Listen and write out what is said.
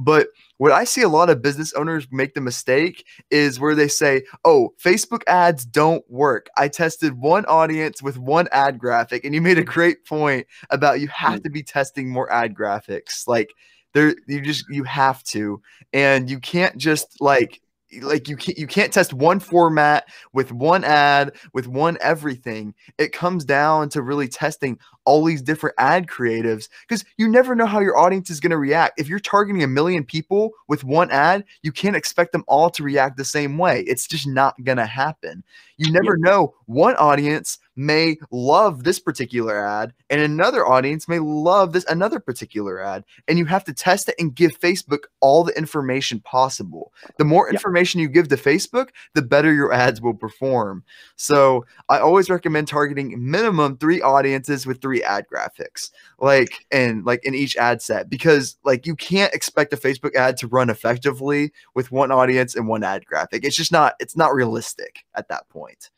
But what I see a lot of business owners make the mistake is where they say, "Oh, Facebook ads don't work." I tested one audience with one ad graphic, and you made a great point about you have mm. to be testing more ad graphics. Like there, you just you have to, and you can't just like like you can't you can't test one format with one ad with one everything. It comes down to really testing all these different ad creatives because you never know how your audience is going to react. If you're targeting a million people with one ad you can't expect them all to react the same way. It's just not going to happen. You never know. One audience may love this particular ad and another audience may love this another particular ad. And you have to test it and give facebook all the information possible. The more information you give to facebook the better your ads will perform. So i always recommend targeting minimum three audiences with three ad graphics like and like in each ad set because like you can't expect a facebook ad to run effectively with one audience and one ad graphic. It's just not it's not realistic at that point